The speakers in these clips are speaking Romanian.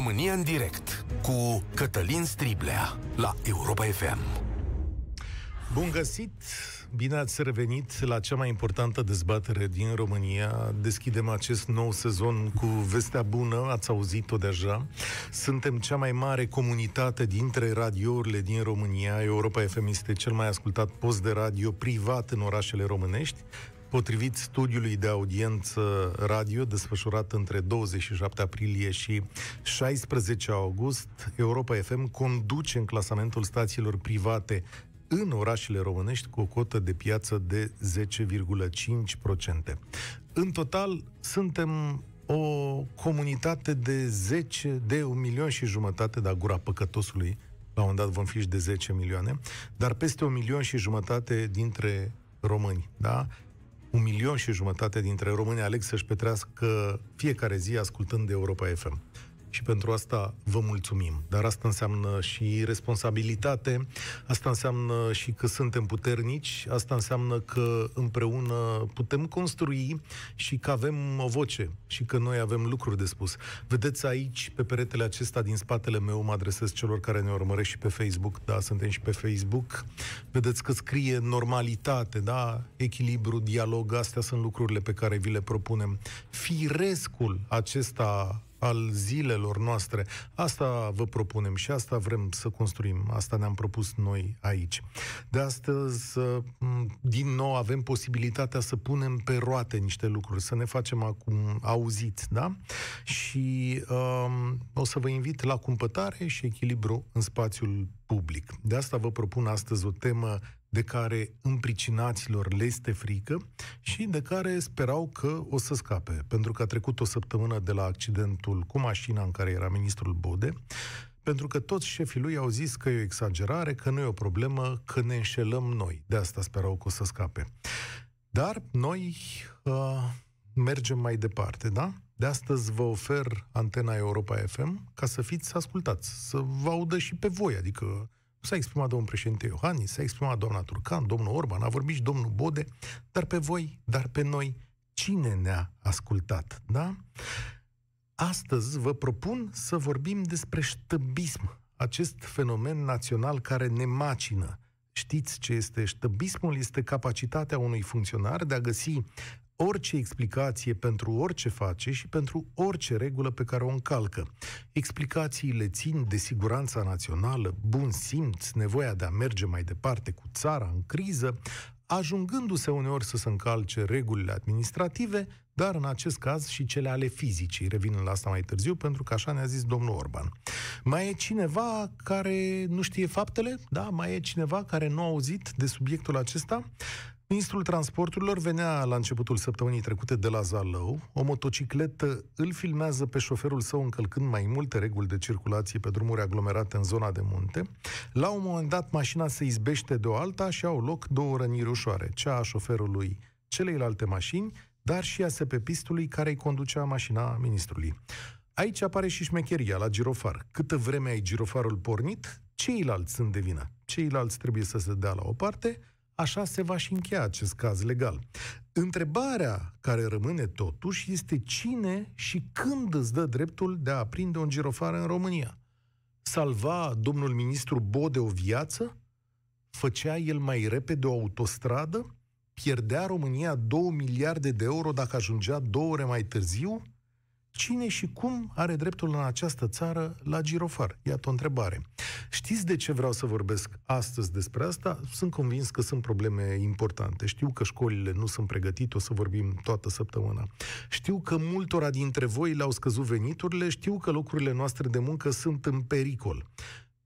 România în direct cu Cătălin Striblea la Europa FM. Bun găsit! Bine ați revenit la cea mai importantă dezbatere din România. Deschidem acest nou sezon cu vestea bună, ați auzit-o deja. Suntem cea mai mare comunitate dintre radiourile din România. Europa FM este cel mai ascultat post de radio privat în orașele românești. Potrivit studiului de audiență radio desfășurat între 27 aprilie și 16 august, Europa FM conduce în clasamentul stațiilor private în orașele românești cu o cotă de piață de 10,5%. În total, suntem o comunitate de 10, de un milion și jumătate, de gura păcătosului, la un moment dat vom fi și de 10 milioane, dar peste un milion și jumătate dintre români, da? Un milion și jumătate dintre români aleg să-și petrească fiecare zi ascultând de Europa FM și pentru asta vă mulțumim. Dar asta înseamnă și responsabilitate, asta înseamnă și că suntem puternici, asta înseamnă că împreună putem construi și că avem o voce și că noi avem lucruri de spus. Vedeți aici, pe peretele acesta din spatele meu, mă adresez celor care ne urmăresc și pe Facebook, da, suntem și pe Facebook. Vedeți că scrie normalitate, da, echilibru, dialog, astea sunt lucrurile pe care vi le propunem. Firescul acesta al zilelor noastre. Asta vă propunem și asta vrem să construim. Asta ne-am propus noi aici. De astăzi, din nou, avem posibilitatea să punem pe roate niște lucruri, să ne facem acum auziți, da? Și um, o să vă invit la cumpătare și echilibru în spațiul public. De asta vă propun astăzi o temă de care împricinaților le este frică și de care sperau că o să scape, pentru că a trecut o săptămână de la accidentul cu mașina în care era ministrul Bode, pentru că toți șefii lui au zis că e o exagerare, că nu e o problemă, că ne înșelăm noi. De asta sperau că o să scape. Dar noi uh, mergem mai departe, da? De astăzi vă ofer antena Europa FM ca să fiți ascultați, să vă audă și pe voi, adică S-a exprimat domnul președinte Iohannis, s-a exprimat doamna Turcan, domnul Orban, a vorbit și domnul Bode, dar pe voi, dar pe noi, cine ne-a ascultat, da? Astăzi vă propun să vorbim despre ștăbism, acest fenomen național care ne macină. Știți ce este ștăbismul? Este capacitatea unui funcționar de a găsi orice explicație pentru orice face și pentru orice regulă pe care o încalcă. Explicațiile țin de siguranța națională, bun simț, nevoia de a merge mai departe cu țara în criză, ajungându-se uneori să se încalce regulile administrative, dar în acest caz și cele ale fizicii. Revin la asta mai târziu, pentru că așa ne-a zis domnul Orban. Mai e cineva care nu știe faptele? Da, mai e cineva care nu a auzit de subiectul acesta? Ministrul Transporturilor venea la începutul săptămânii trecute de la Zalău. O motocicletă îl filmează pe șoferul său încălcând mai multe reguli de circulație pe drumuri aglomerate în zona de munte. La un moment dat, mașina se izbește de o alta și au loc două răniri ușoare, cea a șoferului celeilalte mașini, dar și a sepepistului care îi conducea mașina ministrului. Aici apare și șmecheria la girofar. Câtă vreme ai girofarul pornit, ceilalți sunt de vină. Ceilalți trebuie să se dea la o parte, așa se va și încheia acest caz legal. Întrebarea care rămâne totuși este cine și când îți dă dreptul de a aprinde un girofar în România. Salva domnul ministru Bode o viață? Făcea el mai repede o autostradă? Pierdea România 2 miliarde de euro dacă ajungea două ore mai târziu? Cine și cum are dreptul în această țară la girofar? Iată o întrebare. Știți de ce vreau să vorbesc astăzi despre asta? Sunt convins că sunt probleme importante. Știu că școlile nu sunt pregătite, o să vorbim toată săptămâna. Știu că multora dintre voi le-au scăzut veniturile, știu că locurile noastre de muncă sunt în pericol.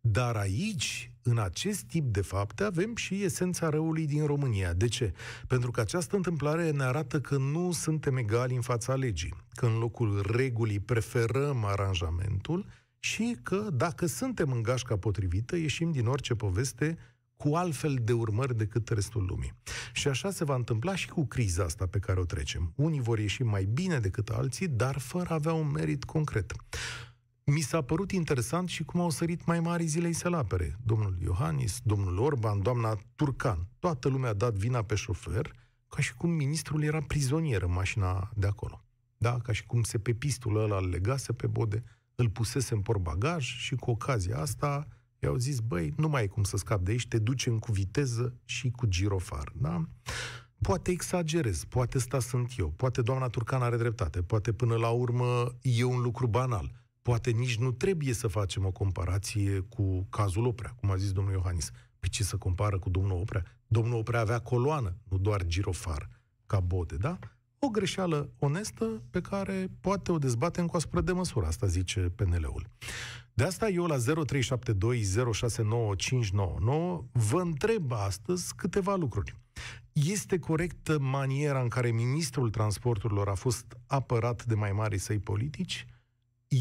Dar aici, în acest tip de fapte, avem și esența răului din România. De ce? Pentru că această întâmplare ne arată că nu suntem egali în fața legii, că în locul regulii preferăm aranjamentul și că dacă suntem în gașca potrivită, ieșim din orice poveste cu altfel de urmări decât restul lumii. Și așa se va întâmpla și cu criza asta pe care o trecem. Unii vor ieși mai bine decât alții, dar fără a avea un merit concret mi s-a părut interesant și cum au sărit mai mari zilei să apere. Domnul Iohannis, domnul Orban, doamna Turcan. Toată lumea a dat vina pe șofer, ca și cum ministrul era prizonier în mașina de acolo. Da, ca și cum se pe pistul ăla îl legase pe bode îl pusese în portbagaj și cu ocazia asta i-au zis, băi, nu mai ai cum să scap de aici, te ducem cu viteză și cu girofar, da? Poate exagerez, poate sta sunt eu, poate doamna Turcan are dreptate, poate până la urmă e un lucru banal, poate nici nu trebuie să facem o comparație cu cazul Oprea, cum a zis domnul Iohannis. Pe ce să compară cu domnul Oprea? Domnul Oprea avea coloană, nu doar girofar, ca bode, da? O greșeală onestă pe care poate o dezbatem cu asupra de măsură, asta zice PNL-ul. De asta eu la 0372069599 vă întreb astăzi câteva lucruri. Este corectă maniera în care ministrul transporturilor a fost apărat de mai mari săi politici?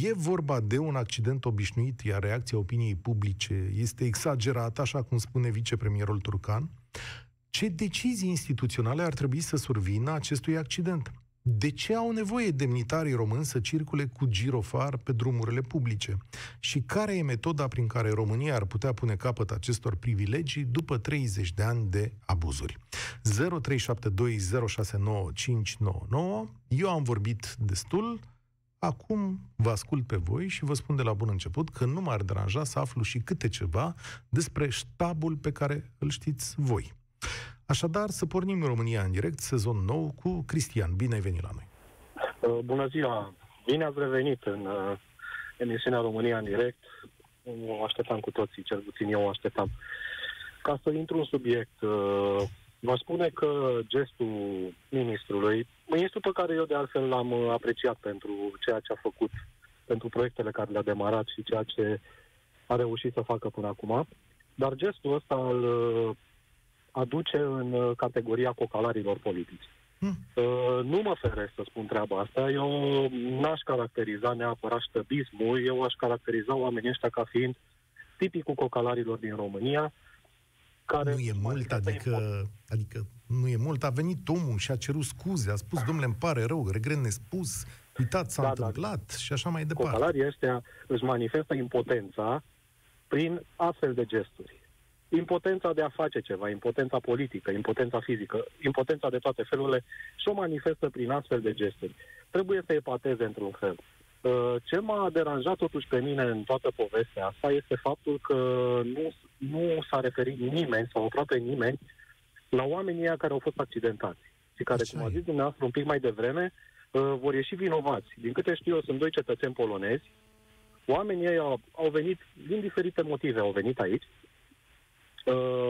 E vorba de un accident obișnuit, iar reacția opiniei publice este exagerată, așa cum spune vicepremierul Turcan? Ce decizii instituționale ar trebui să survină acestui accident? De ce au nevoie demnitarii români să circule cu girofar pe drumurile publice? Și care e metoda prin care România ar putea pune capăt acestor privilegii după 30 de ani de abuzuri? 0372069599 Eu am vorbit destul, acum vă ascult pe voi și vă spun de la bun început că nu m-ar deranja să aflu și câte ceva despre ștabul pe care îl știți voi. Așadar, să pornim în România în direct, sezon nou, cu Cristian. Bine ai venit la noi! Uh, bună ziua! Bine ați revenit în uh, emisiunea România în direct. O așteptam cu toții, cel puțin eu o așteptam. Ca să intru în subiect, uh, vă spune că gestul ministrului, ministrul pe care eu de altfel l-am apreciat pentru ceea ce a făcut, pentru proiectele care le-a demarat și ceea ce a reușit să facă până acum, dar gestul ăsta îl aduce în uh, categoria cocalarilor politici. Hmm. Uh, nu mă feresc să spun treaba asta. Eu n-aș caracteriza neapărat ștăbismul, eu aș caracteriza oamenii ăștia ca fiind tipicul cocalarilor din România, care nu e mult, adică, adică nu e mult. A venit omul și a cerut scuze, a spus, domnule, îmi pare rău, regret nespus, uitați, s-a da, da. întâmplat da. și așa mai departe. Cocalarii ăștia își manifestă impotența prin astfel de gesturi impotența de a face ceva, impotența politică, impotența fizică, impotența de toate felurile și o manifestă prin astfel de gesturi. Trebuie să epateze într-un fel. Uh, ce m-a deranjat totuși pe mine în toată povestea asta este faptul că nu, nu s-a referit nimeni sau aproape nimeni la oamenii care au fost accidentați și care, cum a zis dumneavoastră un pic mai devreme, uh, vor ieși vinovați. Din câte știu eu, sunt doi cetățeni polonezi. Oamenii ei au, au venit din diferite motive, au venit aici Uh,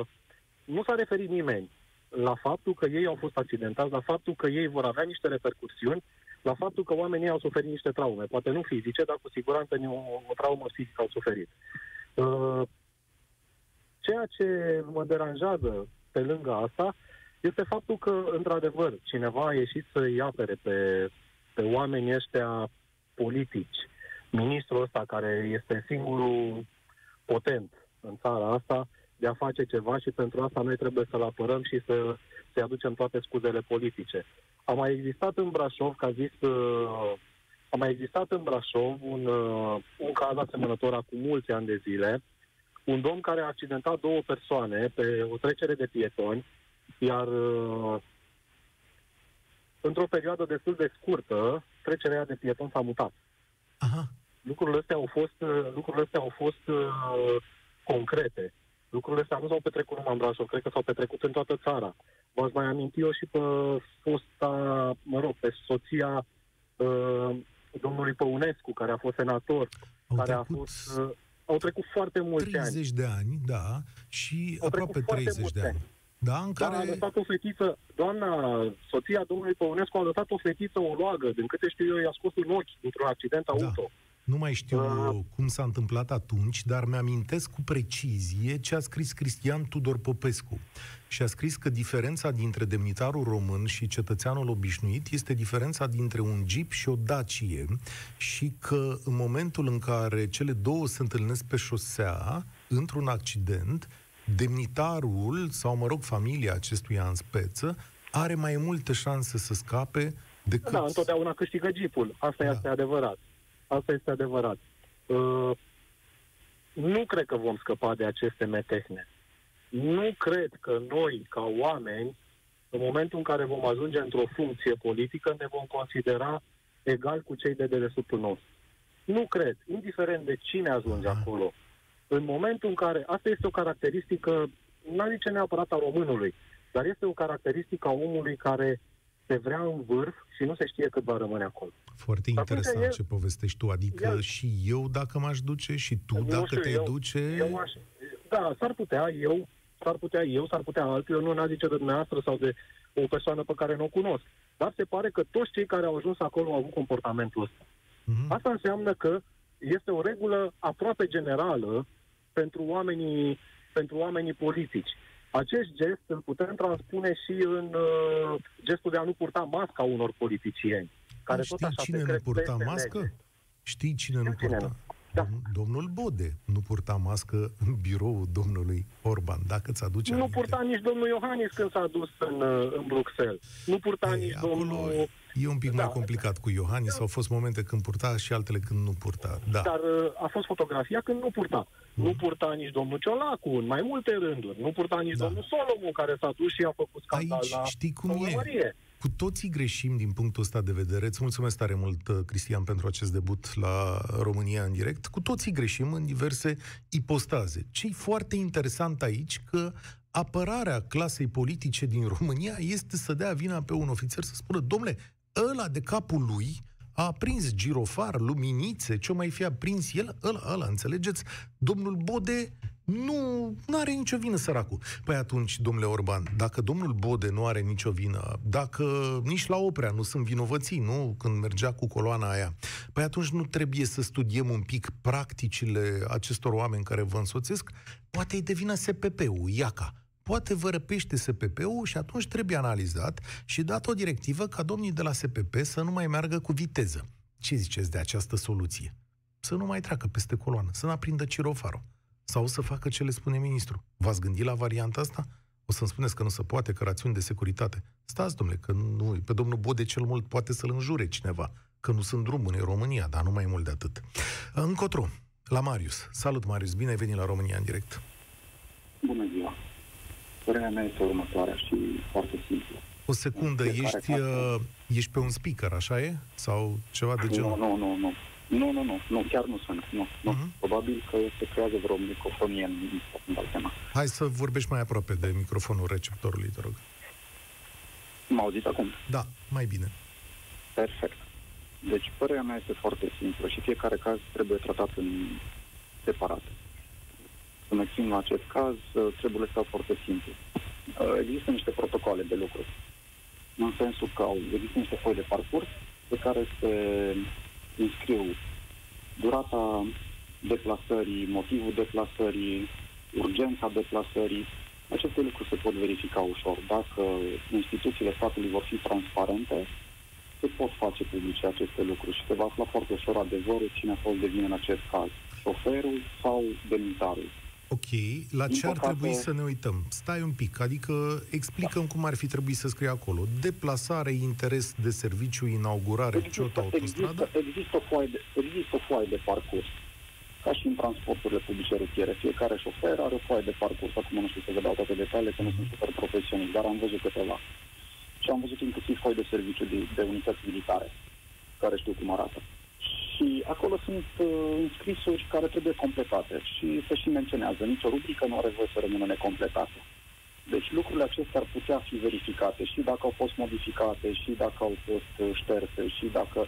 nu s-a referit nimeni la faptul că ei au fost accidentați, la faptul că ei vor avea niște repercursiuni, la faptul că oamenii au suferit niște traume, poate nu fizice, dar cu siguranță o, o traumă fizică au suferit. Uh, ceea ce mă deranjează pe lângă asta este faptul că, într-adevăr, cineva a ieșit să-i apere pe, pe oamenii ăștia politici. Ministrul ăsta, care este singurul potent în țara asta, uh, de a face ceva și pentru asta noi trebuie să-l apărăm și să, să aducem toate scuzele politice. A mai existat în Brașov, ca zis, uh, a mai existat în Brașov un, uh, un caz asemănător acum mulți ani de zile, un domn care a accidentat două persoane pe o trecere de pietoni, iar uh, într-o perioadă destul de scurtă, trecerea de pietoni s-a mutat. Aha. Lucrurile astea au fost, uh, lucrurile astea au fost uh, concrete lucrurile astea nu s-au petrecut numai în Brașov, cred că s-au petrecut în toată țara. V-aș mai aminti eu și pe fosta, mă rog, pe soția uh, domnului Păunescu, care a fost senator, au care trecut... a fost... Uh, au trecut foarte mulți 30 ani. de ani, da, și au aproape 30 de ani. ani. Da, în care... a lăsat o fetiță, doamna, soția domnului Păunescu a lăsat o fetiță, o roagă, din câte știu eu, i-a scos un ochi într-un accident da. auto. Nu mai știu uh, cum s-a întâmplat atunci, dar mi-amintesc cu precizie ce a scris Cristian Tudor Popescu. Și a scris că diferența dintre demnitarul român și cetățeanul obișnuit este diferența dintre un jeep și o dacie și că în momentul în care cele două se întâlnesc pe șosea, într-un accident, demnitarul, sau mă rog, familia acestuia în speță, are mai multe șanse să scape decât... Da, întotdeauna câștigă jeepul. Asta da. este adevărat. Asta este adevărat. Uh, nu cred că vom scăpa de aceste metehne. Nu cred că noi, ca oameni, în momentul în care vom ajunge într-o funcție politică, ne vom considera egal cu cei de dedesubtul nostru. Nu cred, indiferent de cine ajunge Aha. acolo. În momentul în care, asta este o caracteristică, n-a zice neapărat a românului, dar este o caracteristică a omului care se vrea în vârf și nu se știe cât va rămâne acolo. Foarte Atunci interesant el- ce povestești tu. Adică el- și eu dacă m-aș duce și tu Nu dacă știu, te eu- duce... Eu aș, da, s-ar putea eu, s-ar putea eu, s-ar putea altul, eu nu n zice de dumneavoastră sau de o persoană pe care nu o cunosc. Dar se pare că toți cei care au ajuns acolo au avut comportamentul ăsta. Mhm. Asta înseamnă că este o regulă aproape generală pentru oamenii, pentru oamenii politici. Acest gest îl putem transpune și în uh, gestul de a nu purta masca unor politicieni. Care tot Știi așa cine se nu cred purta peste mască? lege. Știi cine nu Știu cine purta? Da. Dom- Domnul Bode nu purta mască în biroul domnului Orban, dacă ți aduce Nu aminte. purta nici domnul Iohannis când s-a dus în, uh, în Bruxelles. Nu purta Ei, nici acolo domnul... e un pic mai Da. complicat cu Iohannis. Au fost momente când purta și altele când nu purta. Da. Dar uh, a fost fotografia când nu purta. Nu purta nici domnul Ciolacu în mai multe rânduri. Nu purta nici Da. domnul Solomon care s-a dus și a făcut scandal Aici la știi cum la e. urmărie. Cu toții greșim din punctul ăsta de vedere. Îți mulțumesc tare mult, uh, Cristian, pentru acest debut la România în direct. Cu toții greșim în diverse ipostaze. ce foarte interesant aici că apărarea clasei politice din România este să dea vina pe un ofițer să spună, domnule, ăla de capul lui a aprins girofar, luminițe, ce mai fi aprins el, ăla, ăla, înțelegeți? Domnul Bode nu are nicio vină, săracul. Păi atunci, domnule Orban, dacă domnul Bode nu are nicio vină, dacă nici la Oprea nu sunt vinovății, nu? Când mergea cu coloana aia, păi atunci nu trebuie să studiem un pic practicile acestor oameni care vă însoțesc? Poate îi devină SPP-ul, IACA. Poate vă răpește SPP-ul și atunci trebuie analizat și dat o directivă ca domnii de la SPP să nu mai meargă cu viteză. Ce ziceți de această soluție? Să nu mai treacă peste coloană, să nu aprindă cirofarul. Sau să facă ce le spune ministru. V-ați gândit la varianta asta? O să-mi spuneți că nu se poate, că rațiuni de securitate. Stați, domnule, că nu, pe domnul Bode cel mult poate să-l înjure cineva, că nu sunt drumuri în România, dar nu mai mult de atât. Încotro, la Marius. Salut, Marius, bine ai venit la România în direct. Bună ziua! Părerea mea este următoarea și foarte simplă. O secundă, Fiecare ești, casă- uh, ești pe un speaker, așa e? Sau ceva de Nu, genul? nu, nu, nu. Nu, nu, nu, nu, chiar nu sunt. Nu, nu. Mhm. Probabil că se creează vreo micofonie în în dau seama. Hai să vorbești mai aproape de microfonul receptorului, te rog. M auzit acum? Da, mai bine. Perfect. Deci, părerea mea este foarte simplă și fiecare caz trebuie tratat în separat. Să mă exprim la acest caz, uh, trebuie să foarte simplu. Uh, Există niște protocoale de lucru. În sensul că au, există niște foi de parcurs pe care se înscriu durata deplasării, motivul deplasării, urgența deplasării. Aceste lucruri se pot verifica ușor. Dacă instituțiile statului vor fi transparente, se pot face publice aceste lucruri și se va afla foarte ușor adevărul cine a fost de vină în acest caz, șoferul sau demnitarul. Ok, la Din ce ar păcate- trebui să ne uităm? Stai un pic, adică explicăm cum ar fi trebuit să scrie acolo. Deplasare, interes de serviciu, inaugurare, ce Există, autostradă? există, există, o foaie de, există o foaie de parcurs. Ca și în transporturile publice rutiere. Fiecare șofer are o foaie de parcurs. Acum nu știu să vă dau toate detaliile, că nu sunt super profesionist, dar am văzut câteva. Și am văzut inclusiv foi de serviciu de, de unități militare, care știu cum arată. Și acolo sunt uh, înscrisuri care trebuie completate și se și menționează. Nici o rubrică nu are voie să rămână necompletată. Deci lucrurile acestea ar putea fi verificate și dacă au fost modificate, și dacă au fost uh, șterse, și dacă...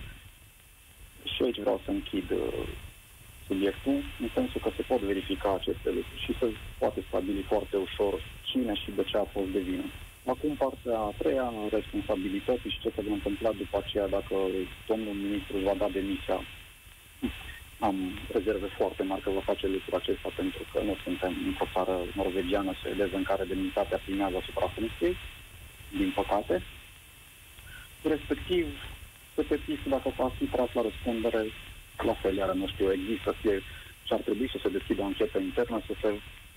Și aici vreau să închid uh, subiectul, în sensul că se pot verifica aceste lucruri și se poate stabili foarte ușor cine și de ce a fost de vină. Acum partea a treia, responsabilității și ce se va întâmpla după aceea dacă domnul ministru își va da demisia. Am rezerve foarte mari că va face lucrul acesta pentru că nu suntem într-o țară norvegiană, suedeză, în care demnitatea primează asupra funcției, din păcate. Respectiv, respectiv, dacă va fi tras la răspundere, la fel, iară, nu știu, există fie și ar trebui să se deschidă o anchetă internă, să se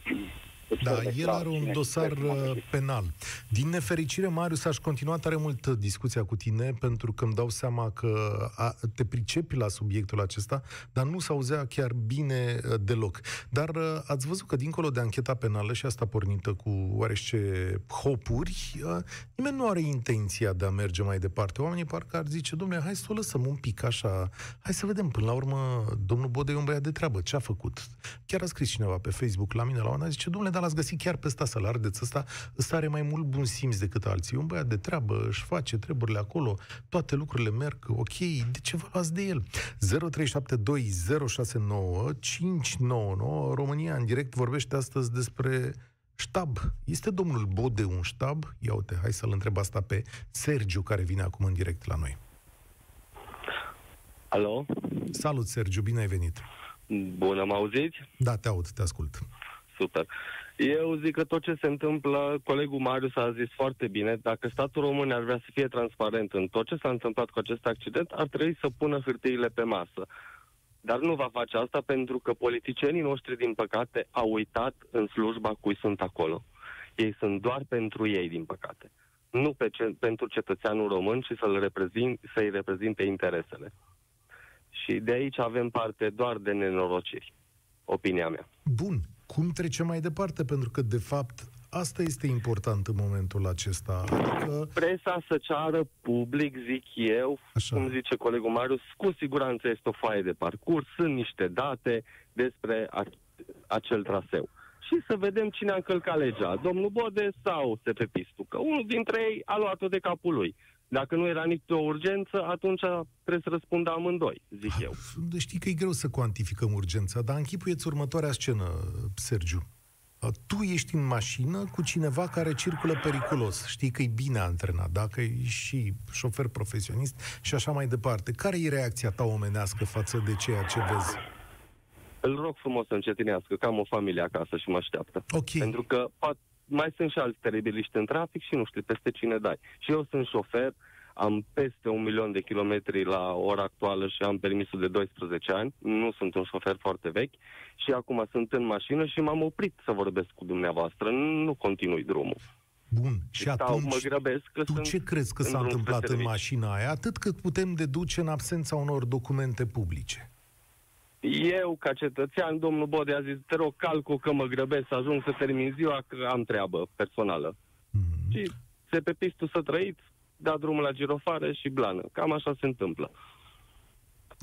Deci, da, foarte el clar are un cine dosar trebuie să mă uh, găsiți. penal. Din nefericire, Marius, aș continua tare mult uh, discuția cu tine, pentru că îmi dau seama că a, te pricepi la subiectul acesta, dar nu s-auzea chiar bine uh, deloc. Dar uh, ați văzut că, dincolo de ancheta penală, și asta pornită cu oarește hopuri, uh, nimeni nu are intenția de a merge mai departe. Oamenii parcă ar zice, domnule, hai să o lăsăm un pic așa, hai să vedem, până la urmă, domnul Bode e un băiat de treabă, ce a făcut? Chiar a scris cineva pe Facebook la mine la un moment dat, zice, domnule, dar l-ați găsit chiar pe ăsta să-l ardeți, ăsta, ăsta are mai mult bun simț decât alții. E un băiat de treabă, își face treburile acolo, toate lucrurile merg ok, de ce vă luați de el? 0372069599 România în direct vorbește astăzi despre ștab. Este domnul Bode un ștab? Ia uite, hai să-l întreb asta pe Sergiu, care vine acum în direct la noi. Alo? Salut, Sergiu, bine ai venit. Bună, mă auziți? Da, te aud, te ascult. Super. Eu zic că tot ce se întâmplă, colegul Marius a zis foarte bine, dacă statul român ar vrea să fie transparent în tot ce s-a întâmplat cu acest accident, ar trebui să pună hârtiile pe masă. Dar nu va face asta pentru că politicienii noștri, din păcate, au uitat în slujba cui sunt acolo. Ei sunt doar pentru ei, din păcate. Nu pe ce, pentru cetățeanul român, ci să-l reprezint, să-i reprezinte interesele. Și de aici avem parte doar de nenorociri. Opinia mea. Bun, cum trecem mai departe? Pentru că, de fapt, asta este important în momentul acesta. Adică, Presa să ceară public, zic eu, Așa. cum zice colegul Marius, cu siguranță este o foaie de parcurs, sunt niște date despre a, acel traseu. Și să vedem cine a încălcat legea, domnul Bode sau SPP-istul, că unul dintre ei a luat-o de capul lui. Dacă nu era nicio urgență, atunci trebuie să răspundă amândoi, zic eu. știi că e greu să cuantificăm urgența, dar închipuieți următoarea scenă, Sergiu. Tu ești în mașină cu cineva care circulă periculos. Știi că e bine antrenat, dacă e și șofer profesionist și așa mai departe. Care e reacția ta omenească față de ceea ce vezi? Îl rog frumos să încetinească, că am o familie acasă și mă așteaptă. Ok. Pentru că poate, mai sunt și alți teribiliști în trafic și nu știu peste cine dai. Și eu sunt șofer, am peste un milion de kilometri la ora actuală și am permisul de 12 ani. Nu sunt un șofer foarte vechi și acum sunt în mașină și m-am oprit să vorbesc cu dumneavoastră. Nu continui drumul. Bun. Și Stau, atunci, mă grăbesc că tu sunt ce crezi că în s-a drum întâmplat spre în serviciu. mașina aia? Atât cât putem deduce în absența unor documente publice. Eu, ca cetățean, domnul Bode a zis, te rog, calcu că mă grăbesc să ajung să termin ziua, că am treabă personală. Mhm. Și se pe pistul să trăiți, da drumul la girofare și blană. Cam așa se întâmplă.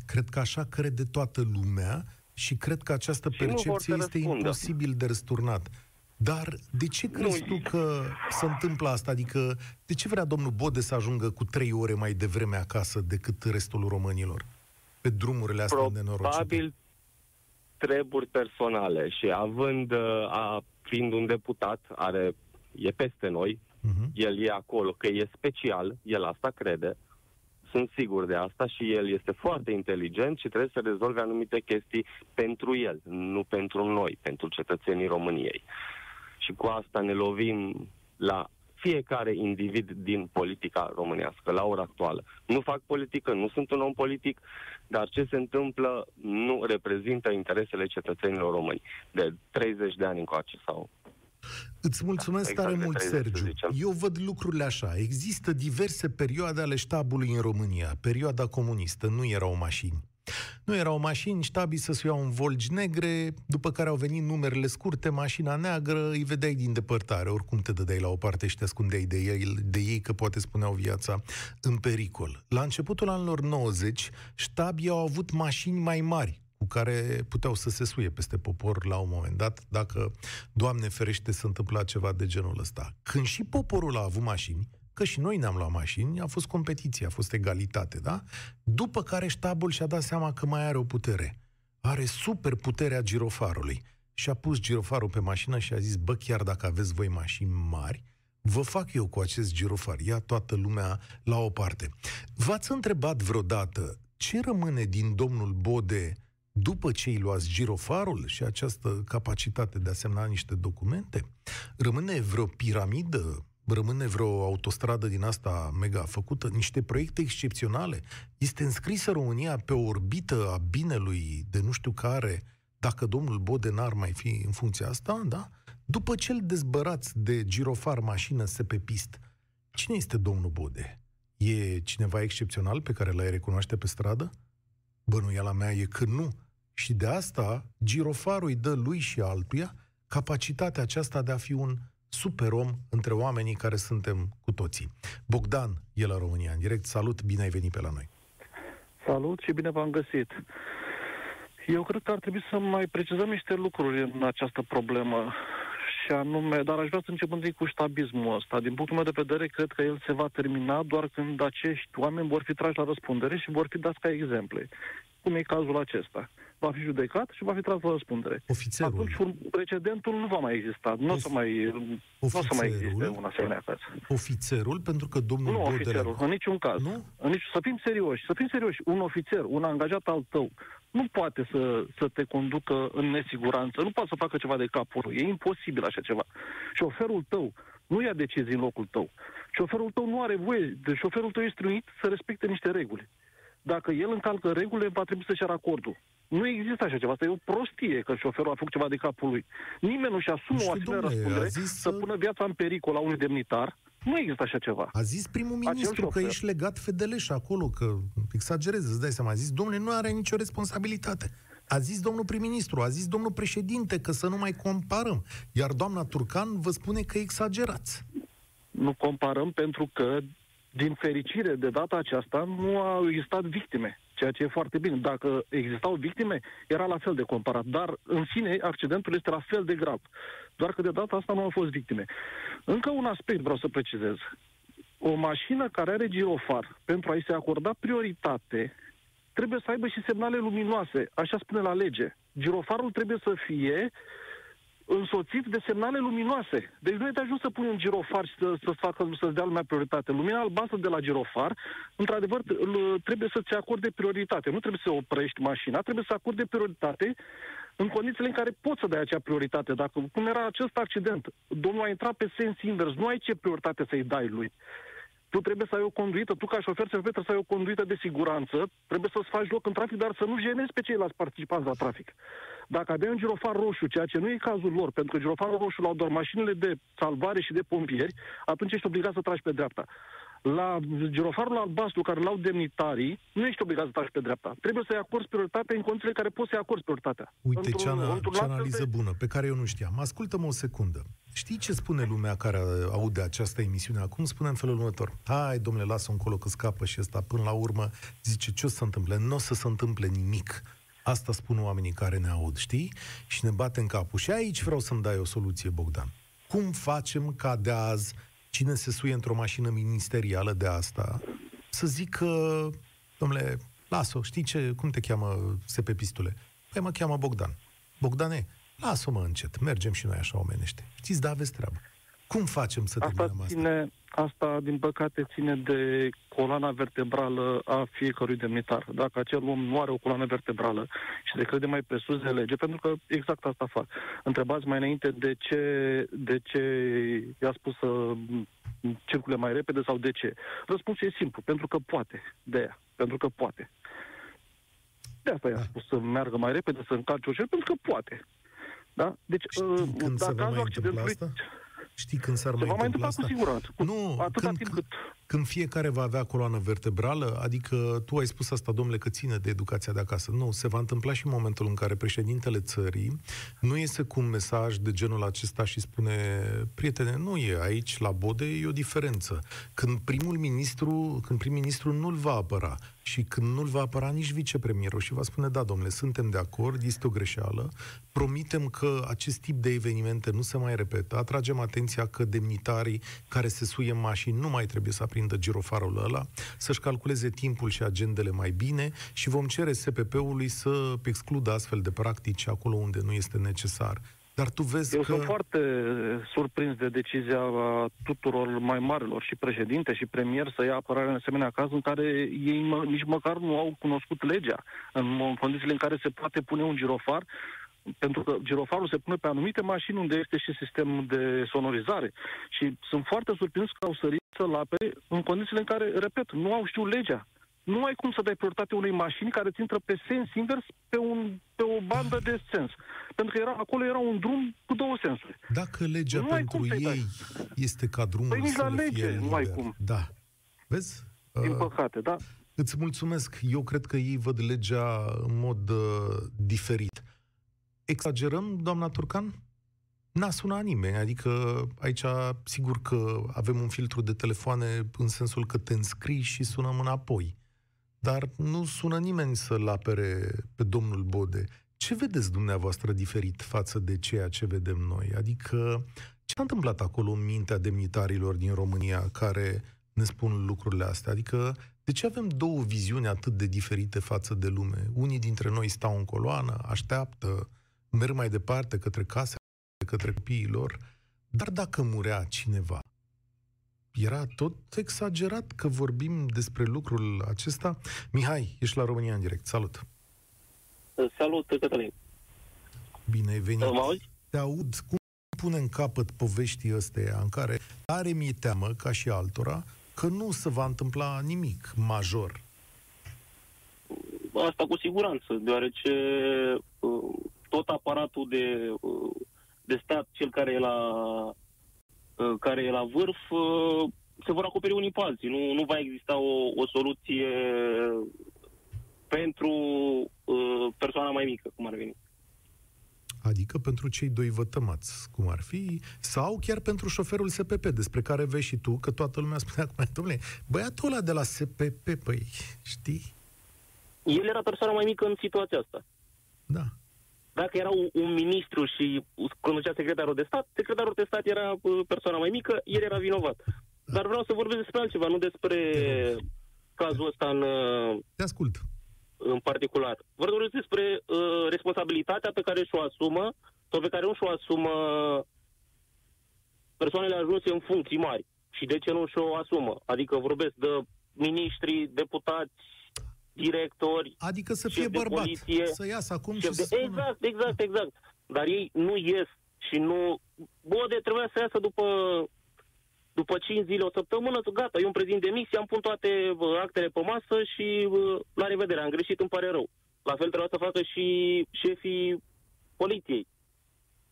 Cred că așa crede toată lumea și cred că această Și nu vor percepție să este răspundă. imposibil de răsturnat. Dar de ce crezi Nu, tu că se întâmplă asta? Adică, de ce vrea domnul Bode să ajungă cu trei ore mai devreme acasă decât restul românilor? Pe drumurile astea nenorocite. Probabil treburi personale și având, uh, a, fiind un deputat, are, e peste noi, Uh-huh. el e acolo, că e special, el asta crede, sunt sigur de asta și el este foarte inteligent și trebuie să rezolve anumite chestii pentru el, nu pentru noi, pentru cetățenii României. Și cu asta ne lovim la fiecare individ din politica românească, la ora actuală. Nu fac politică, nu sunt un om politic, dar ce se întâmplă nu reprezintă interesele cetățenilor români de 30 de ani încoace sau Îți mulțumesc exact tare de mult, 30, să Sergiu. zicem. Eu văd lucrurile așa. Există diverse perioade ale ștabului în România. Perioada comunistă, nu erau mașini. Nu erau mașini, ștabii să se iau în volgi negre, după care au venit numerele scurte, mașina neagră, îi vedeai din depărtare, oricum te dădeai la o parte și te ascundeai de ei, de ei că poate spuneau viața în pericol. La începutul anilor 90, ștabii au avut mașini mai mari, cu care puteau să se suie peste popor la un moment dat, dacă, Doamne ferește, se întâmpla ceva de genul ăsta. Când și poporul a avut mașini, că și noi ne-am luat mașini, a fost competiție, a fost egalitate, da? După care ștabul și-a dat seama că mai are o putere. Are super puterea girofarului. Și a pus girofarul pe mașină și a zis, bă, chiar dacă aveți voi mașini mari, vă fac eu cu acest girofar. Ia toată lumea la o parte. V-ați întrebat vreodată ce rămâne din domnul Bode după ce îi luați girofarul și această capacitate de a semna niște documente? Rămâne vreo piramidă? Rămâne vreo autostradă din asta mega făcută? Niște proiecte excepționale? Este înscrisă România pe o orbită a binelui de nu știu care, dacă domnul Bode n-ar mai fi în funcția asta, da? După ce îl dezbărați de girofar mașină pe pist, cine este domnul Bode? E cineva excepțional pe care l-ai recunoaște pe stradă? Bănuiala mea e că nu. Și de asta girofarul îi dă lui și altuia capacitatea aceasta de a fi un superom între oamenii care suntem cu toții. Bogdan e la România în direct. Salut, bine ai venit pe la noi. Salut și bine v-am găsit. Eu cred că ar trebui să mai precizăm niște lucruri în această problemă și anume, dar aș vrea să încep întâi cu ștabismul ăsta. Din punctul meu de vedere, cred că el se va termina doar când acești oameni vor fi trași la răspundere și vor fi dați ca exemple. Cum e cazul acesta. Va fi judecat și va fi tras la răspundere. Ofițerul. Atunci precedentul nu va mai exista. Nu o să mai, nu o să mai existe un asemenea caz. Ofițerul, pentru că domnul Nu ofițerul, în niciun caz. Nu? În nici, să fim serioși. Să fim serioși. Un ofițer, un angajat al tău, nu poate să, să te conducă în nesiguranță, nu poate să facă ceva de capul lui. E imposibil așa ceva. Șoferul tău nu ia decizii în locul tău. Șoferul tău nu are voie, deci șoferul tău este instruit să respecte niște reguli. Dacă el încalcă regulile, va trebui să-și acordul. Nu există așa ceva. Asta e o prostie că șoferul a făcut ceva de capul lui. Nimeni nu-și asumă o asemenea răspundere să pună viața în pericol a unui demnitar nu există așa ceva. A zis primul ministru că ești legat fedeleș acolo, că exagerez, îți dai seama. A zis, domnule, nu are nicio responsabilitate. A zis domnul prim-ministru, a zis domnul președinte că să nu mai comparăm. Iar doamna Turcan vă spune că exagerați. Nu comparăm pentru că, din fericire, de data aceasta nu au existat victime, ceea ce e foarte bine. Dacă existau victime, era la fel de comparat. Dar, în sine, accidentul este la fel de grav. Doar că de data asta nu au fost victime. Încă un aspect vreau să precizez. O mașină care are girofar, pentru a-i se acorda prioritate, trebuie să aibă și semnale luminoase, așa spune la lege. Girofarul trebuie să fie însoțit de semnale luminoase. Deci nu e de ajuns să pui un girofar și să, să facă, să-ți dea lumea prioritate. Lumina albastră de la girofar, într-adevăr, trebuie să-ți acorde prioritate. Nu trebuie să oprești mașina, trebuie să acorde prioritate în condițiile în care poți să dai acea prioritate. Dacă, cum era acest accident, domnul a intrat pe sens invers, nu ai ce prioritate să-i dai lui. Tu trebuie să ai o conduită, tu ca șofer trebuie să ai o conduită de siguranță, trebuie să-ți faci loc în trafic, dar să nu jenezi pe ceilalți participanți la trafic. Dacă aveai un girofar roșu, ceea ce nu e cazul lor, pentru că girofarul roșu l-au doar mașinile de salvare și de pompieri, atunci ești obligat să tragi pe dreapta la girofarul albastru care l-au demnitarii, nu ești obligat să tragi pe dreapta. Trebuie să-i acorzi prioritate în condițiile care poți să-i acorzi prioritatea. Uite ce, ana, ce analiză de... bună, pe care eu nu știam. Ascultă-mă o secundă. Știi ce spune lumea care aude această emisiune acum? Spune în felul următor. Hai, domnule, lasă un colo că scapă și ăsta. Până la urmă, zice, ce o să se întâmple? Nu o să se întâmple nimic. Asta spun oamenii care ne aud, știi? Și ne bate în capul. Și aici vreau să-mi dai o soluție, Bogdan. Cum facem ca de azi cine se suie într-o mașină ministerială de asta, să zică, domnule, las-o, știi ce, cum te cheamă SP Pistule? Păi mă cheamă Bogdan. Bogdane, lasă-mă încet, mergem și noi așa omenește. Știți, da, aveți treabă. Cum facem să asta terminăm asta? Ține, asta, din păcate, ține de coloana vertebrală a fiecărui demnitar. Dacă acel om nu are o coloană vertebrală și se crede mai pe sus de lege, pentru că exact asta fac. Întrebați mai înainte de ce, de ce i-a spus să circule mai repede sau de ce. Răspunsul e simplu, pentru că poate, de aia, pentru că poate. De asta i-a spus să meargă mai repede, să încarce o pentru că poate. Da? Deci, Știi, când dacă cazul accidentului... Asta? Știi când s-ar mai, mai întâmpla asta? cu siguranță. Cu nu, atâta când, timp cât... când fiecare va avea coloană vertebrală, adică tu ai spus asta, domnule, că ține de educația de acasă. Nu, se va întâmpla și în momentul în care președintele țării nu iese cu un mesaj de genul acesta și spune, prietene, nu e aici, la Bode, e o diferență. Când primul ministru, când prim-ministru nu-l va apăra, și când nu-l va apăra nici vicepremierul și va spune, da, domnule, suntem de acord, este o greșeală, promitem că acest tip de evenimente nu se mai repetă, atragem atenția că demnitarii care se suie în mașini nu mai trebuie să aprindă girofarul ăla, să-și calculeze timpul și agendele mai bine și vom cere SPP-ului să excludă astfel de practici acolo unde nu este necesar. Dar tu vezi Eu că... sunt foarte surprins de decizia tuturor mai marilor și președinte și premier să ia apărare în asemenea caz în care ei mă, nici măcar nu au cunoscut legea în condițiile în care se poate pune un girofar pentru că girofarul se pune pe anumite mașini unde este și sistemul de sonorizare. Și sunt foarte surprins că au sărit să lape în condițiile în care, repet, nu au știut legea. nu ai cum să dai prioritate unei mașini care ți intră pe sens invers pe, un, pe o bandă de sens. Pentru că era, acolo era un drum cu două sensuri. Dacă legea nu pentru ei dai. este ca drumul păi să la le lege fie nu ai liber. cum. Da. Vezi? Din Uh, păcate, da. Îți mulțumesc. Eu cred că ei văd legea în mod uh, diferit. Exagerăm, doamna Turcan? N-a sunat nimeni, adică aici sigur că avem un filtru de telefoane în sensul că te înscrii și sunăm înapoi. Dar nu sună nimeni să-l apere pe domnul Bode. Ce vedeți dumneavoastră diferit față de ceea ce vedem noi? Adică ce s-a întâmplat acolo în mintea demnitarilor din România care ne spun lucrurile astea? Adică de ce avem două viziuni atât de diferite față de lume? Unii dintre noi stau în coloană, așteaptă, merg mai departe către case, către copiilor, dar dacă murea cineva, era tot exagerat că vorbim despre lucrul acesta. Mihai, ești la România în direct. Salut! Salut, Cătălin. Bine ai venit. Mă auzi? Te aud. Cum punem capăt poveștii astea în care are mi teamă, ca și altora, că nu se va întâmpla nimic major? Asta cu siguranță, deoarece uh, tot aparatul de, uh, de stat, cel care e la, uh, care e la vârf, uh, se vor acoperi unii pe alții. Nu, nu va exista o, o soluție pentru uh, persoana mai mică, cum ar veni. Adică pentru cei doi vătămați, cum ar fi, sau chiar pentru șoferul SPP, despre care vezi și tu, că toată lumea spune acum, domnule, băiatul ăla de la SPP, păi, știi? El era persoana mai mică în situația asta. Da. Dacă era un, un ministru și conducea secretarul de stat, secretarul de stat era uh, persoana mai mică, el era vinovat. Dar vreau să vorbesc despre altceva, nu despre cazul ăsta în, uh, Te ascult. în particular. Vorbesc despre uh, responsabilitatea pe care și-o asumă sau pe care nu și-o asumă persoanele ajunse în funcții mari. Și de ce nu și-o asumă? Adică vorbesc de miniștri, deputați, directori, Adică să Șef fie de bărbat, poliție, să iasă acum și șef să de... spună. Exact, exact, exact. Dar ei nu ies și nu... Bode trebuia să iasă după după 5 zile, o săptămână, gata, eu îmi prezint demisia, am pun toate uh, actele pe masă și uh, la revedere, am greșit, îmi pare rău. La fel trebuia să facă și șefii poliției,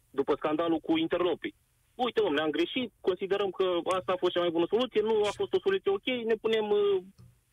după scandalul cu interlopii. Uite, domnule, am greșit, considerăm că asta a fost cea mai bună soluție, nu a fost o soluție ok, ne punem uh,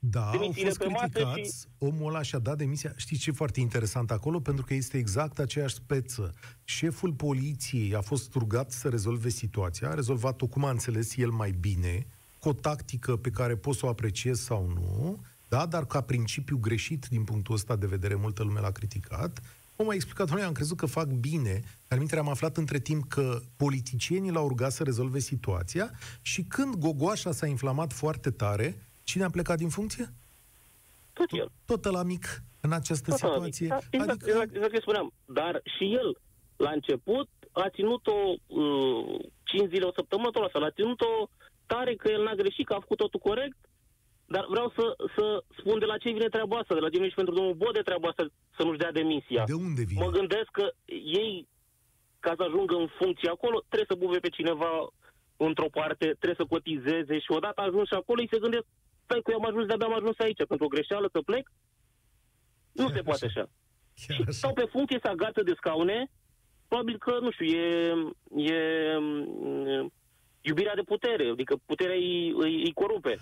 Da, au demisiile fost pe masă criticați, omul ăla și-a dat demisia. Știți ce e foarte interesant acolo? Pentru că este exact aceeași speță. Șeful poliției a fost rugat să rezolve situația, a rezolvat-o cum a înțeles el mai bine, cu o tactică pe care poți să o apreciezi sau nu, da? dar ca principiu greșit din punctul ăsta de vedere, multă lume l-a criticat. Omul a explicat, doamne, am crezut că fac bine, dar minte am aflat între timp că politicienii l-au rugat să rezolve situația și când gogoașa s-a inflamat foarte tare, cine a plecat din funcție? tot el. Tot la mic în această Tot ăla situație. mic. Da, exact, adică, exact, exact ce spuneam. Dar și el, la început, a ținut-o uh, 5 zile, o săptămână, tot la fel. A ținut-o tare că el n-a greșit, că a făcut totul corect, dar vreau să, să spun de la ce vine treaba asta, de la ce vine și pentru domnul Bode treaba asta să nu-și dea demisia. de unde vine? Mă gândesc că ei, ca să ajungă în funcție acolo, trebuie să buve pe cineva într-o parte, trebuie să cotizeze și odată ajuns și acolo, îi se gândesc, stai că eu am ajuns, de-abia am ajuns aici, pentru o greșeală să plec? Nu Chiar se poate așa. așa. Chiar Și așa. stau pe funcție, se agață de scaune, probabil că, nu știu, e, e m, iubirea de putere, adică puterea îi, îi, îi corupe.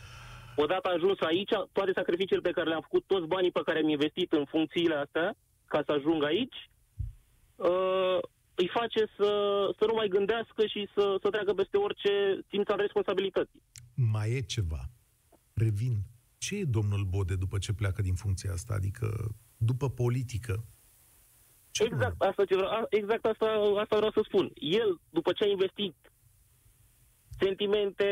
Odată ajuns aici, toate sacrificiile pe care le-am făcut, toți banii pe care am investit în funcțiile astea, ca să ajung aici, uh, îi face să, să nu mai gândească și să, să treacă peste orice simț al responsabilității. Mai e ceva. Revin. Ce e domnul Bode după ce pleacă din funcția asta? Adică după politică? Ce Exact asta, ce vreau, a- exact asta, asta vreau să spun. El, după ce a investit sentimente,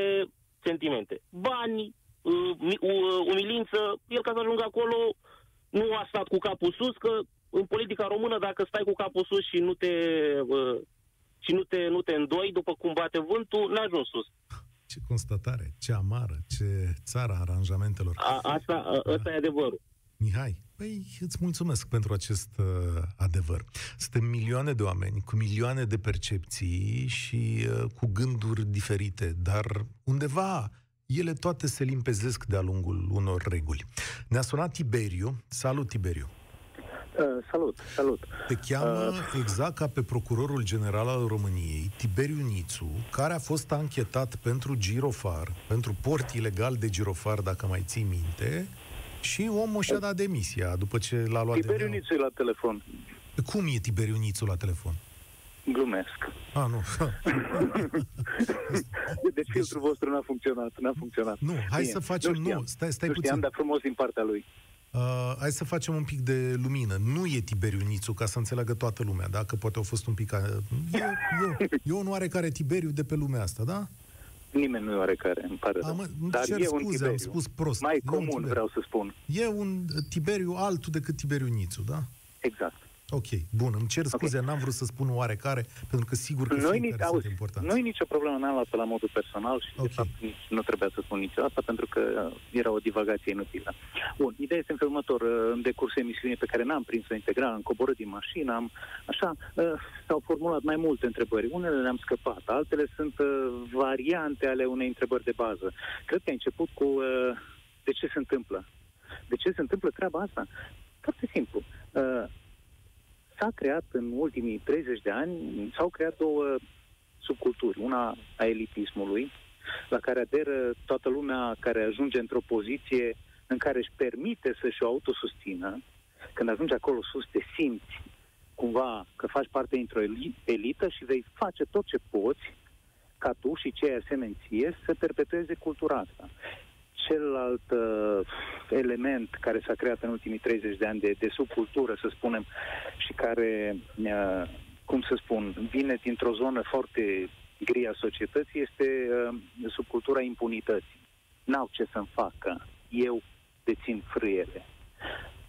sentimente, bani, uh, mi- uh, umilință, el ca să ajungă acolo nu a stat cu capul sus, că în politica română dacă stai cu capul sus și nu te, uh, și nu te, nu te îndoi după cum bate vântul, n-a ajuns sus. Ce constatare, ce amară, ce țara aranjamentelor. A, asta, a, asta e adevărul. Mihai, păi îți mulțumesc pentru acest uh, adevăr. Suntem milioane de oameni cu milioane de percepții și uh, cu gânduri diferite, dar undeva ele toate se limpezesc de-a lungul unor reguli. Ne-a sunat Tiberiu. Salut, Tiberiu! Uh, salut, salut. Te cheamă uh, exact ca pe procurorul general al României, Tiberiu Nițu, care a fost anchetat pentru girofar, pentru port ilegal de girofar, dacă mai ții minte, și omul și-a dat demisia după ce l-a luat Tiberiu Nițu e la telefon. Cum e Tiberiu Nițu la telefon? Glumesc. A, nu. deci filtrul vostru n-a funcționat, n-a funcționat. Nu, hai Bine, să facem, nu, nu stai, stai nu puțin. Știam, dar frumos din partea lui. Uh, hai să facem un pic de lumină. Nu e Tiberiu Nițu, ca să înțeleagă toată lumea, da? Că poate au fost un pic... Ca... E, e, e un oarecare Tiberiu de pe lumea asta, da? Nimeni nu e oarecare, îmi pare rău. Dar cer e scuze, un Tiberiu. am spus prost. Mai comun, vreau să spun. E un Tiberiu altul decât Tiberiu Nițu, da? Exact. Ok, bun, îmi cer scuze, okay. n-am vrut să spun oarecare, pentru că sigur că noi nici, auzi, sunt importanți. Noi nicio problemă n-am luat la modul personal și okay. de fapt nici nu trebuia să spun niciodată pentru că era o divagație inutilă. Bun, ideea este în felul următor, în decursul emisiunii pe care n-am prins-o integral, am coborât din mașină, am, așa, ă, s-au formulat mai multe întrebări. Unele le-am scăpat, altele sunt ă, variante ale unei întrebări de bază. Cred că a început cu ă, de ce se întâmplă. De ce se întâmplă treaba asta? Foarte simplu s-a creat în ultimii 30 de ani, s-au creat două subculturi. Una a elitismului, la care aderă toată lumea care ajunge într-o poziție în care își permite să-și o autosustină. Când ajungi acolo sus, te simți cumva că faci parte dintr-o elită și vei face tot ce poți ca tu și cei asemeni ție să perpetueze cultura asta celălalt uh, element care s-a creat în ultimii 30 de ani de, de subcultură, să spunem, și care, uh, cum să spun, vine dintr-o zonă foarte gri a societății, este uh, subcultura impunității. N-au ce să-mi facă. Eu dețin frâiele.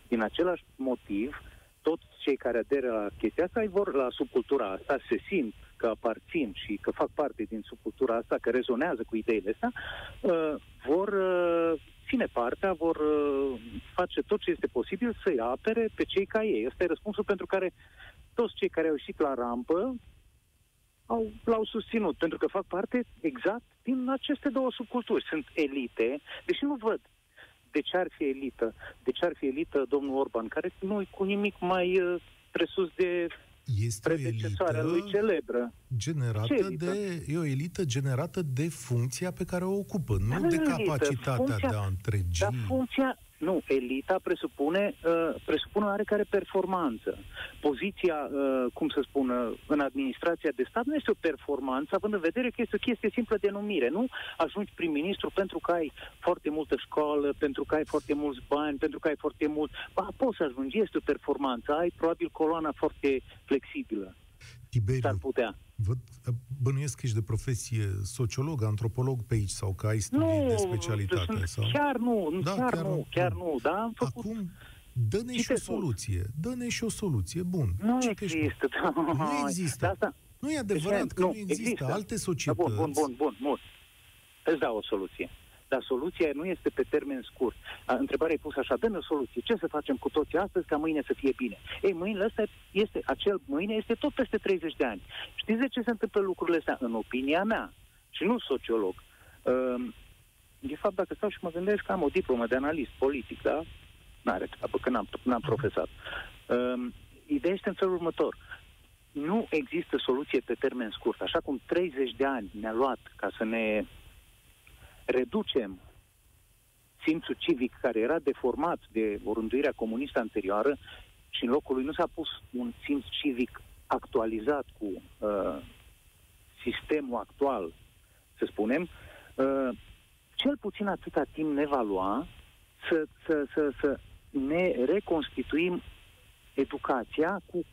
Din același motiv, toți cei care aderă la chestia asta, vor la subcultura asta, se simt că aparțin și că fac parte din subcultura asta, că rezonează cu ideile astea, uh, vor uh, ține partea, vor uh, face tot ce este posibil să-i apere pe cei ca ei. Ăsta e răspunsul pentru care toți cei care au ieșit la rampă au, l-au susținut, pentru că fac parte exact din aceste două subculturi. Sunt elite, deși nu văd de ce ar fi elită. De ce ar fi elită domnul Orban, care nu e cu nimic mai uh, presus de este o elită lui celebră. generată elită? de, e o elită generată de funcția pe care o ocupă, nu de capacitatea funcția, de a întregi. Dar funcția, nu, elita presupune, uh, presupune oarecare performanță. Poziția, uh, cum să spun, uh, în administrația de stat nu este o performanță, având în vedere că este o chestie simplă de numire. Nu ajungi prim-ministru pentru că ai foarte multă școală, pentru că ai foarte mulți bani, pentru că ai foarte mult... Ba, poți să ajungi, este o performanță, ai probabil coloana foarte flexibilă. Tiberiu, S-ar putea. Văd, bănuiesc că ești de profesie sociolog, antropolog pe aici sau că ai studii nu, de specialitate? Sunt, sau? Chiar nu, da, chiar, chiar nu, chiar nu, da, am făcut... Acum, dă-ne și o soluție, dă-ne și o soluție, bun. Nu Ce există, da, Nu există. Asta... Nu e adevărat că nu, nu există. există. Alte societăți... Da, bun, bun, bun, bun, bun. Îți dau o soluție dar soluția nu este pe termen scurt. Întrebarea e pusă așa, dă o soluție. Ce să facem cu toții astăzi ca mâine să fie bine? Ei, mâine ăsta este, acel mâine este tot peste 30 de ani. Știți de ce se întâmplă lucrurile astea? În opinia mea, și nu sociolog. Uh, de fapt, dacă stau și mă gândesc că am o diplomă de analist politic, da? N-are treabă, că n-am, n-am profesat. Uh, ideea este în felul următor. Nu există soluție pe termen scurt. Așa cum 30 de ani ne-a luat ca să ne reducem simțul civic care era deformat de orânduirea comunistă anterioară și în locul lui nu s-a pus un simț civic actualizat cu uh, sistemul actual, să spunem, uh, cel puțin atâta timp ne va lua să, să, să, să ne reconstituim educația cu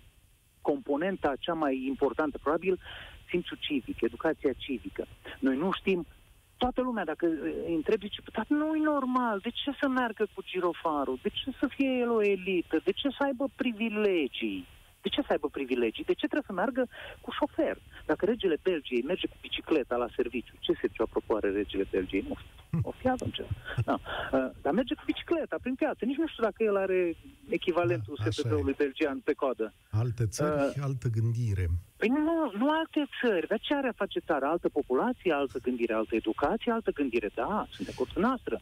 componenta cea mai importantă, probabil, simțul civic, educația civică. Noi nu știm toată lumea, dacă îi întrebi, zice, dar nu e normal, de ce să meargă cu girofarul? De ce să fie el o elită? De ce să aibă privilegii? De ce să aibă privilegii? De ce trebuie să meargă cu șofer? Dacă regele Belgiei merge cu bicicleta la serviciu, ce serviciu apropo are regele Belgiei? Nu știu. O fi ce. Da. Uh, dar merge cu bicicleta prin piață. Nici nu știu dacă el are echivalentul da, SPP-ului belgian pe coadă. Alte țări, uh, altă gândire. Păi nu, nu alte țări. Dar ce are a face țara? Altă populație, altă gândire, altă educație, altă gândire. Da, sunt de acord cu noastră.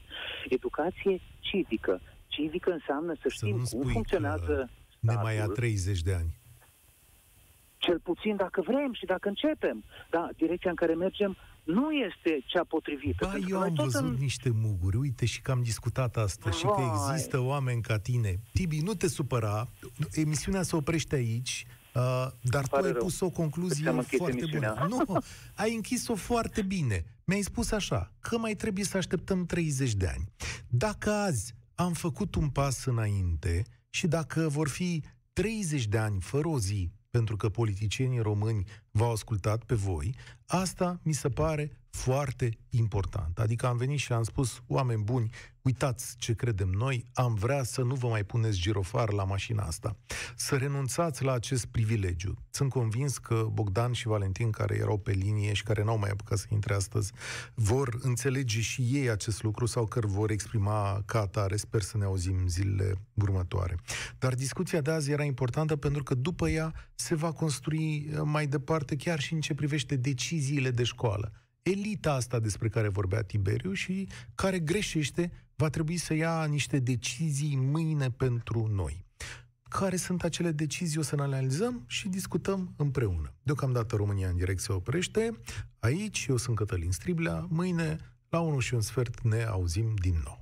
Educație civică. Civică înseamnă să știm să cum funcționează ne mai ia 30 de ani. Cel puțin dacă vrem și dacă începem. Da, direcția în care mergem nu este cea potrivită. Ba, eu am văzut în... niște muguri, uite, și că am discutat asta Vai. și că există oameni ca tine. Tibi, nu te supăra, emisiunea se oprește aici, Uh, dar tu ai rău. pus o concluzie foarte emisiunea. bună. Nu, ai închis-o foarte bine. Mi-ai spus așa, că mai trebuie să așteptăm 30 de ani. Dacă azi am făcut un pas înainte și dacă vor fi 30 de ani fără o zi, pentru că politicienii români v-au ascultat pe voi, asta mi se pare foarte important. Adică am venit și am spus, oameni buni, uitați ce credem noi, am vrea să nu vă mai puneți girofar la mașina asta. Să renunțați la acest privilegiu. Sunt convins că Bogdan și Valentin, care erau pe linie și care n-au mai apucat să intre astăzi, vor înțelege și ei acest lucru sau că vor exprima ca atare. Sper să ne auzim zilele următoare. Dar discuția de azi era importantă pentru că după ea se va construi mai departe chiar și în ce privește deciziile de școală elita asta despre care vorbea Tiberiu și care greșește, va trebui să ia niște decizii mâine pentru noi. Care sunt acele decizii, o să ne analizăm și discutăm împreună. Deocamdată România în direct se oprește. Aici eu sunt Cătălin Striblea. Mâine, la 1 și un sfert, ne auzim din nou.